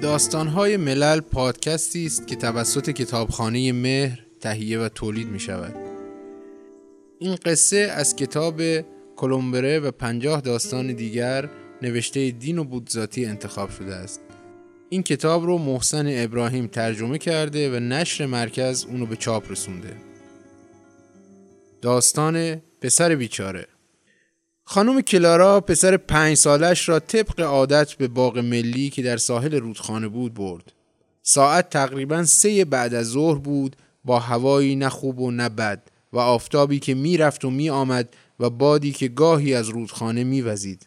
داستانهای ملل پادکستی است که توسط کتابخانه مهر تهیه و تولید می شود. این قصه از کتاب کلمبره و پنجاه داستان دیگر نوشته دین و بودزاتی انتخاب شده است. این کتاب رو محسن ابراهیم ترجمه کرده و نشر مرکز اونو به چاپ رسونده. داستان پسر بیچاره خانم کلارا پسر پنج سالش را طبق عادت به باغ ملی که در ساحل رودخانه بود برد. ساعت تقریبا سه بعد از ظهر بود با هوایی نه خوب و نه بد و آفتابی که می‌رفت و می آمد و بادی که گاهی از رودخانه میوزید.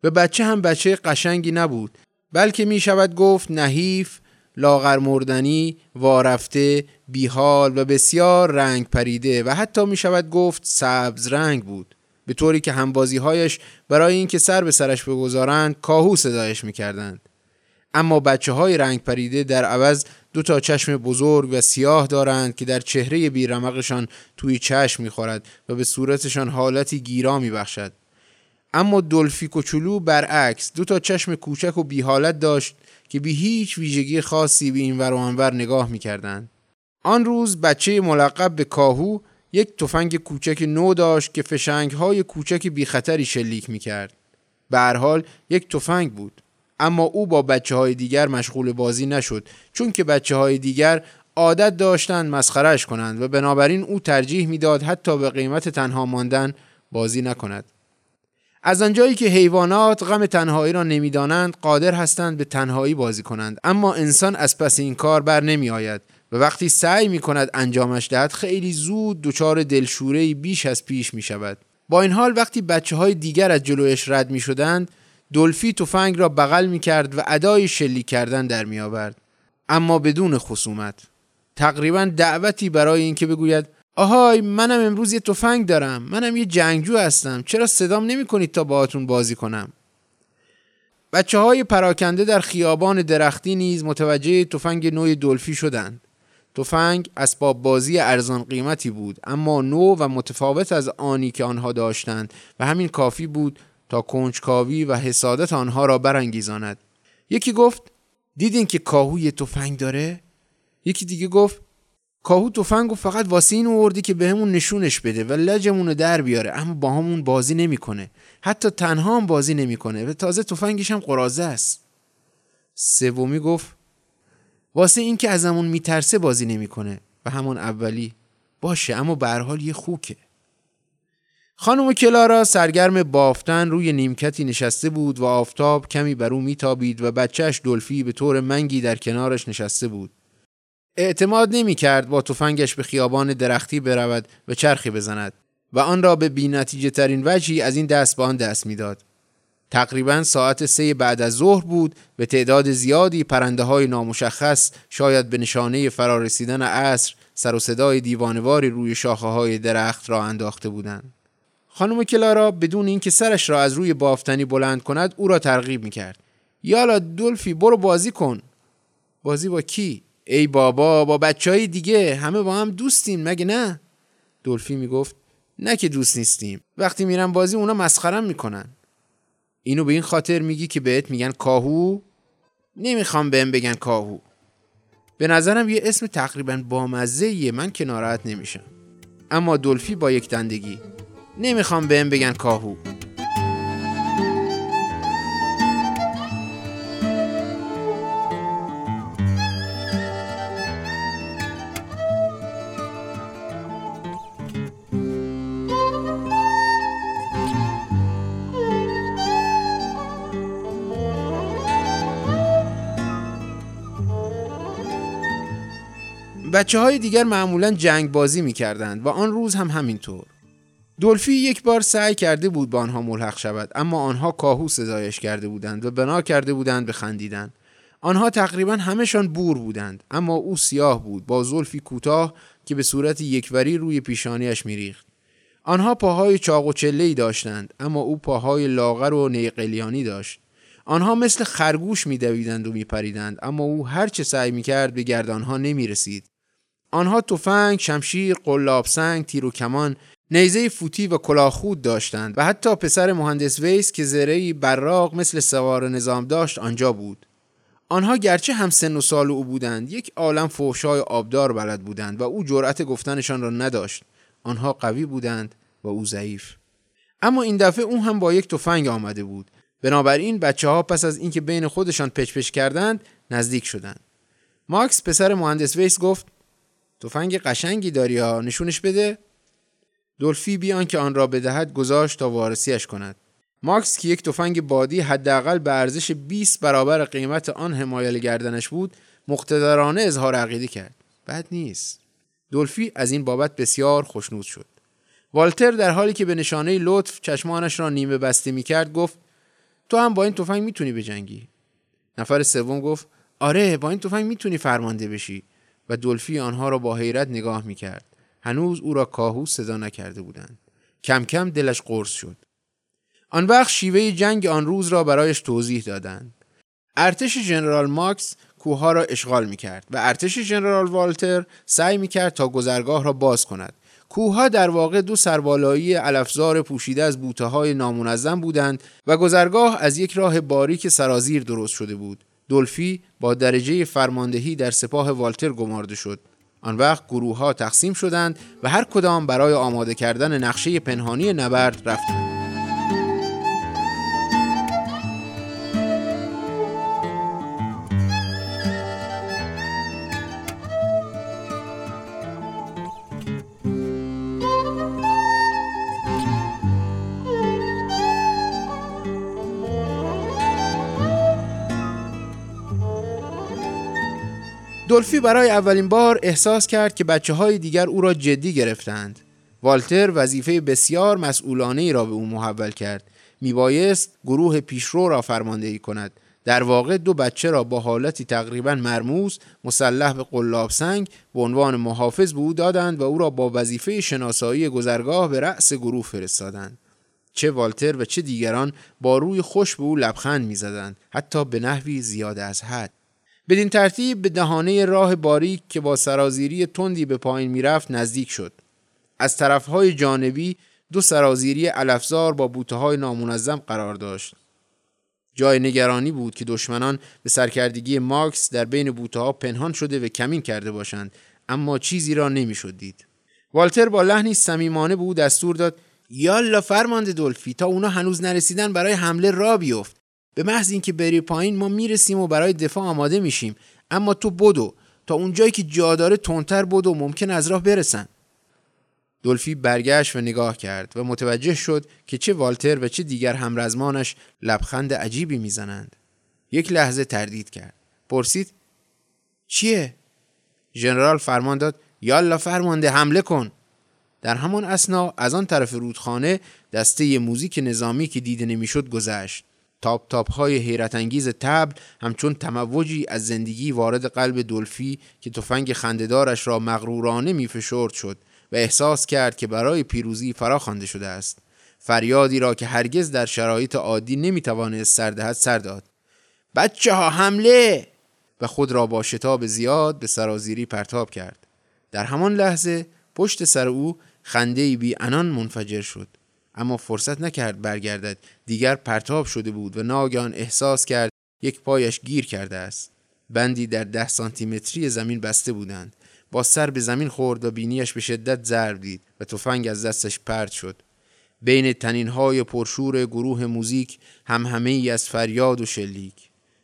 به بچه هم بچه قشنگی نبود بلکه می شود گفت نحیف، لاغر مردنی، وارفته، بیحال و بسیار رنگ پریده و حتی می شود گفت سبز رنگ بود. به طوری که همبازیهایش برای اینکه سر به سرش بگذارند کاهو صدایش می‌کردند. اما بچه های رنگ پریده در عوض دو تا چشم بزرگ و سیاه دارند که در چهره بیرمقشان توی چشم می‌خورد و به صورتشان حالتی گیرا میبخشد. اما دلفی کوچولو برعکس دو تا چشم کوچک و بیحالت داشت که بی هیچ ویژگی خاصی به این ور و آنور نگاه می‌کردند. آن روز بچه ملقب به کاهو یک تفنگ کوچک نو داشت که فشنگ های کوچک بی خطری شلیک می کرد. به حال یک تفنگ بود. اما او با بچه های دیگر مشغول بازی نشد چون که بچه های دیگر عادت داشتند مسخرش کنند و بنابراین او ترجیح می‌داد حتی به قیمت تنها ماندن بازی نکند. از آنجایی که حیوانات غم تنهایی را نمی‌دانند قادر هستند به تنهایی بازی کنند اما انسان از پس این کار بر نمی آید و وقتی سعی می کند انجامش دهد خیلی زود دچار دلشوره بیش از پیش می شود با این حال وقتی بچه های دیگر از جلویش رد می شدند دلفی تفنگ را بغل می کرد و ادای شلیک کردن در می آورد اما بدون خصومت. تقریبا دعوتی برای اینکه بگوید آهای منم امروز یه تفنگ دارم. منم یه جنگجو هستم. چرا صدام نمی کنید تا باهاتون بازی کنم? بچه های پراکنده در خیابان درختی نیز متوجه تفنگ نوع دلفی شدند. تفنگ اسباب بازی ارزان قیمتی بود اما نو و متفاوت از آنی که آنها داشتند و همین کافی بود تا کنجکاوی و حسادت آنها را برانگیزاند. یکی گفت دیدین که کاهو یه تفنگ داره؟ یکی دیگه گفت کاهو تفنگ و فقط واسه این آوردی که بهمون نشونش بده و لجمون رو در بیاره اما با همون بازی نمی‌کنه. حتی تنها هم بازی نمی‌کنه و تازه تفنگش هم قرازه است. سومی گفت واسه اینکه ازمون میترسه بازی نمی‌کنه و همون اولی باشه اما به حال یه خوکه خانم کلارا سرگرم بافتن روی نیمکتی نشسته بود و آفتاب کمی بر او میتابید و بچهش دلفی به طور منگی در کنارش نشسته بود اعتماد نمی کرد با تفنگش به خیابان درختی برود و چرخی بزند و آن را به بینتیجه ترین وجهی از این دست به آن دست می‌داد. تقریبا ساعت سه بعد از ظهر بود به تعداد زیادی پرنده های نامشخص شاید به نشانه فرارسیدن عصر سر و صدای دیوانواری روی شاخه های درخت را انداخته بودند. خانم کلارا بدون اینکه سرش را از روی بافتنی بلند کند او را ترغیب می‌کرد. یالا دولفی برو بازی کن. بازی با کی؟ ای بابا با بچه های دیگه همه با هم دوستیم مگه نه؟ دولفی می‌گفت نه که دوست نیستیم. وقتی میرم بازی اونا مسخرم می‌کنن. اینو به این خاطر میگی که بهت میگن کاهو؟ نمی‌خوام بهم بگن کاهو. به نظرم یه اسم تقریبا بامزه من که ناراحت نمیشم. اما دلفی با یک دندگی. نمی‌خوام بهم بگن کاهو. بچه های دیگر معمولا جنگ بازی می کردند و آن روز هم همینطور. دلفی یک بار سعی کرده بود با آنها ملحق شود اما آنها کاهو صدایش کرده بودند و بنا کرده بودند به خندیدن. آنها تقریبا همشان بور بودند اما او سیاه بود با زلفی کوتاه که به صورت یکوری روی پیشانیش میریخت. آنها پاهای چاق و چله داشتند اما او پاهای لاغر و نیقلیانی داشت. آنها مثل خرگوش میدویدند و میپریدند اما او هر چه سعی می‌کرد به گردانها نمی‌رسید آنها تفنگ، شمشیر، قلاب سنگ، تیر و کمان، نیزه فوتی و کلاهخود داشتند و حتی پسر مهندس ویس که زرهی براق مثل سوار نظام داشت آنجا بود. آنها گرچه هم سن و سال او بودند یک عالم فوشای آبدار بلد بودند و او جرأت گفتنشان را نداشت. آنها قوی بودند و او ضعیف. اما این دفعه او هم با یک تفنگ آمده بود. بنابراین بچه ها پس از اینکه بین خودشان پچ کردند نزدیک شدند. ماکس پسر مهندس ویس گفت تفنگ قشنگی داری ها. نشونش بده. دولفی بیان که آن را بدهد گذاشت تا وارسیش کند. ماکس که یک تفنگ بادی حداقل به ارزش 20 برابر قیمت آن حمایل گردنش بود مقتدرانه اظهار عقیده کرد. بد نیست. دولفی از این بابت بسیار خوشنود شد. والتر در حالی که به نشانه لطف چشمانش را نیمه بسته می کرد گفت تو هم با این تفنگ می‌تونی بجنگی. نفر سوم گفت آره با این تفنگ می‌تونی فرمانده بشی. و دلفی آنها را با حیرت نگاه می‌کرد. هنوز او را کاهو صدا نکرده بودند. کم کم دلش قرص شد. آن وقت شیوه جنگ آن روز را برایش توضیح دادند. ارتش ژنرال ماکس کوهها را اشغال می‌کرد و ارتش ژنرال والتر سعی می‌کرد تا گذرگاه را باز کند. کوهها در واقع دو سربالایی علفزار پوشیده از بوته های نامنظم بودند و گذرگاه از یک راه باریک سرازیر درست شده بود. دلفی با درجه فرماندهی در سپاه والتر گمارده شد. آن وقت گروه ها تقسیم شدند و هر کدام برای آماده کردن نقشه پنهانی نبرد رفتند. دولفی برای اولین بار احساس کرد که بچه های دیگر او را جدی گرفتند. والتر وظیفه بسیار مسئولانه ای را به او محول کرد. میبایست گروه پیشرو را فرماندهی کند. در واقع دو بچه را با حالتی تقریبا مرموز مسلح به قلاب سنگ به عنوان محافظ به او دادند و او را با وظیفه شناسایی گذرگاه به رأس گروه فرستادند. چه والتر و چه دیگران با روی خوش به او لبخند می‌زدند حتی به نحوی زیاده از حد بدین ترتیب به دهانه راه باریک که با سرازیری تندی به پایین می‌رفت نزدیک شد. از طرفهای جانبی دو سرازیری علفزار با بوته های نامنظم قرار داشت. جای نگرانی بود که دشمنان به سرکردگی ماکس در بین بوته ها پنهان شده و کمین کرده باشند اما چیزی را نمی‌شد دید. والتر با لحنی صمیمانه به او دستور داد یالا فرمانده دلفی تا اونا هنوز نرسیدن برای حمله را بیفت. به محض اینکه بری پایین ما می‌رسیم و برای دفاع آماده میشیم. اما تو بدو. تا اونجایی که جا داره تندتر بدو ممکن از راه برسن. دلفی برگشت و نگاه کرد و متوجه شد که چه والتر و چه دیگر همرزمانش لبخند عجیبی می‌زنند. یک لحظه تردید کرد. پرسید چیه؟ ژنرال فرمان داد یالا فرمانده حمله کن. در همان اسنا از آن طرف رودخانه دسته موزیک نظامی که دیده نمی‌شد گذشت. تاپ تاپ های حیرت انگیز تبل همچون تموجی از زندگی وارد قلب دلفی که تفنگ خندهدارش را مغرورانه میفشرد شد و احساس کرد که برای پیروزی فرا خوانده شده است. فریادی را که هرگز در شرایط عادی نمی‌توانست سر داد. بچه ها حمله! و خود را با شتاب زیاد به سرازیری پرتاب کرد. در همان لحظه پشت سر او خنده بی انان منفجر شد. اما فرصت نکرد برگردد. دیگر پرتاب شده بود و ناگهان احساس کرد یک پایش گیر کرده است. بندی در ده سانتیمتری زمین بسته بودند. با سر به زمین خورد و بینیش به شدت ضرب دید و تفنگ از دستش پرت شد. بین تنین های پرشور گروه موزیک هم همه ای از فریاد و شلیک.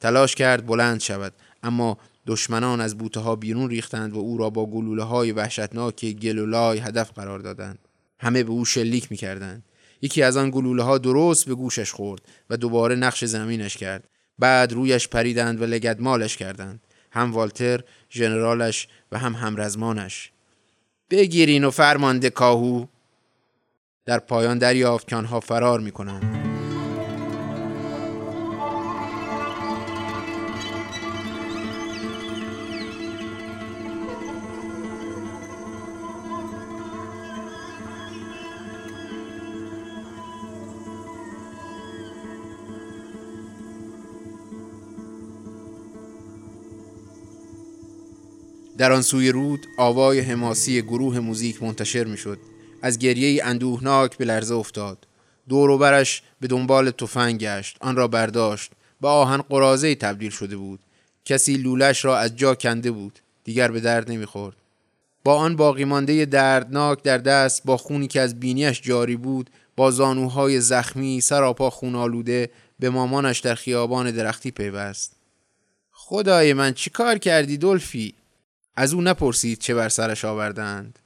تلاش کرد بلند شود اما دشمنان از بوته ها بیرون ریختند و او را با گلوله های وحشتناک گلولای هدف قرار دادند. همه به او شلیک می‌کردند. یکی از آن گلوله ها درست به گوشش خورد و دوباره نقش زمینش کرد. بعد رویش پریدند و لگدمالش کردند. هم والتر ژنرالش و هم همرزمانش. بگیرین و فرمانده کاهو. در پایان دریافت که آنها فرار می در آن سوی رود آوای حماسی گروه موزیک منتشر می شد. از گریه اندوهناک به لرزه افتاد. دور برش به دنبال تفنگ گشت. آن را برداشت. به آهن قرازه تبدیل شده بود. کسی لولش را از جا کنده بود دیگر به درد نمی‌خورد با آن باقی مانده دردناک در دست با خونی که از بینیش جاری بود با زانوهای زخمی سراپا خون آلوده به مامانش در خیابان درختی پیوست خدای من چی کار کردی دلفی؟ از او نپرسید چه بر سرش آوردند.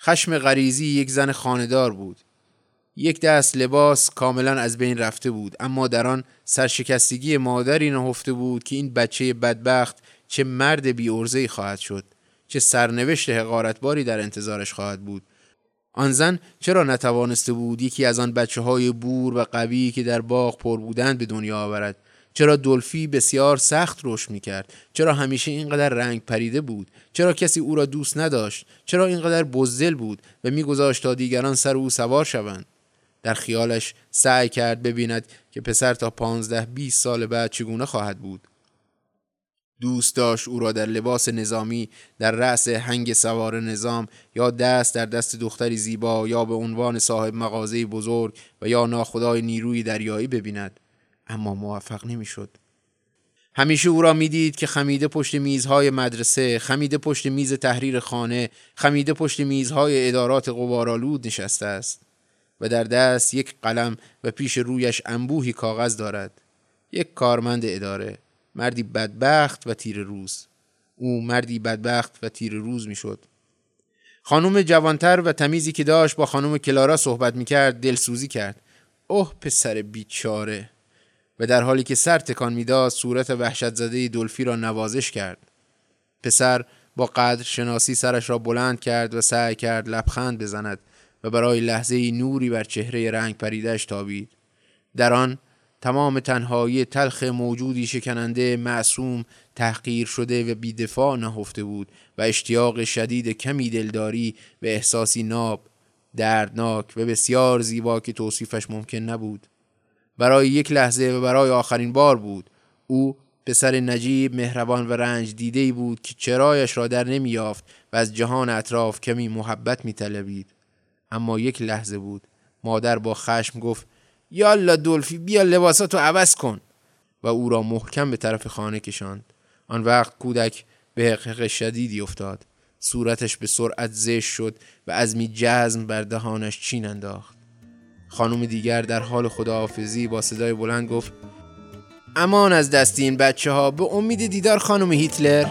خشم غریزی یک زن خاندار بود. یک دست لباس کاملا از بین رفته بود اما در آن سرشکستگی مادری نهفته بود که این بچه بدبخت چه مرد بی خواهد شد چه سرنوشت حقارتباری در انتظارش خواهد بود. آن زن چرا نتوانسته بود یکی از آن بچه های بور و قوی که در باغ پر بودند به دنیا آورد؟ چرا دلفی بسیار سخت رشد می کرد چرا همیشه اینقدر رنگ پریده بود؟ چرا کسی او را دوست نداشت؟ چرا اینقدر بزدل بود و میگذاشت تا دیگران سر او سوار شوند؟ در خیالش سعی کرد ببیند که پسر تا پانزده 20 سال بعد چگونه خواهد بود. دوست داشت او را در لباس نظامی در رأس هنگ سوار نظام یا دست در دست دختری زیبا یا به عنوان صاحب مغازه بزرگ و یا ناخدای نیروی دریایی ببیند. اما موفق نمی‌شد. همیشه او را می‌دید که خمیده پشت میزهای مدرسه، خمیده پشت میز تحریر خانه، خمیده پشت میزهای ادارات قوارالود نشسته است و در دست یک قلم و پیش رویش انبوهی کاغذ دارد. یک کارمند اداره، مردی بدبخت و تیر روز. او مردی بدبخت و تیر روز می‌شد. خانم جوانتر و تمیزی که داشت با خانم کلارا صحبت می‌کرد دلسوزی کرد. اوه پسر بیچاره و در حالی که سر تکان می‌داد صورت وحشت زده دلفی را نوازش کرد. پسر با قدر شناسی سرش را بلند کرد و سعی کرد لبخند بزند و برای لحظه نوری بر چهره رنگ پریدش تابید. در آن تمام تنهایی تلخ موجودی شکننده معصوم تحقیر شده و بیدفاع نهفته بود و اشتیاق شدید کمی دلداری و احساسی ناب دردناک و بسیار زیبا که توصیفش ممکن نبود. برای یک لحظه و برای آخرین بار بود. او پسر نجیب مهربان و رنج دیده ای بود که چرایش را در نمی یافت و از جهان اطراف کمی محبت می طلبید. اما یک لحظه بود. مادر با خشم گفت یالا دولفی بیا لباساتو عوض کن. و او را محکم به طرف خانه کشاند. آن وقت کودک به حقیق شدیدی افتاد. صورتش به سرعت زشت شد و ازمی جزم بر دهانش چین انداخت. خانم دیگر در حال خداحافظی با صدای بلند گفت امان از دست این بچه ها به امید دیدار خانم هیتلر.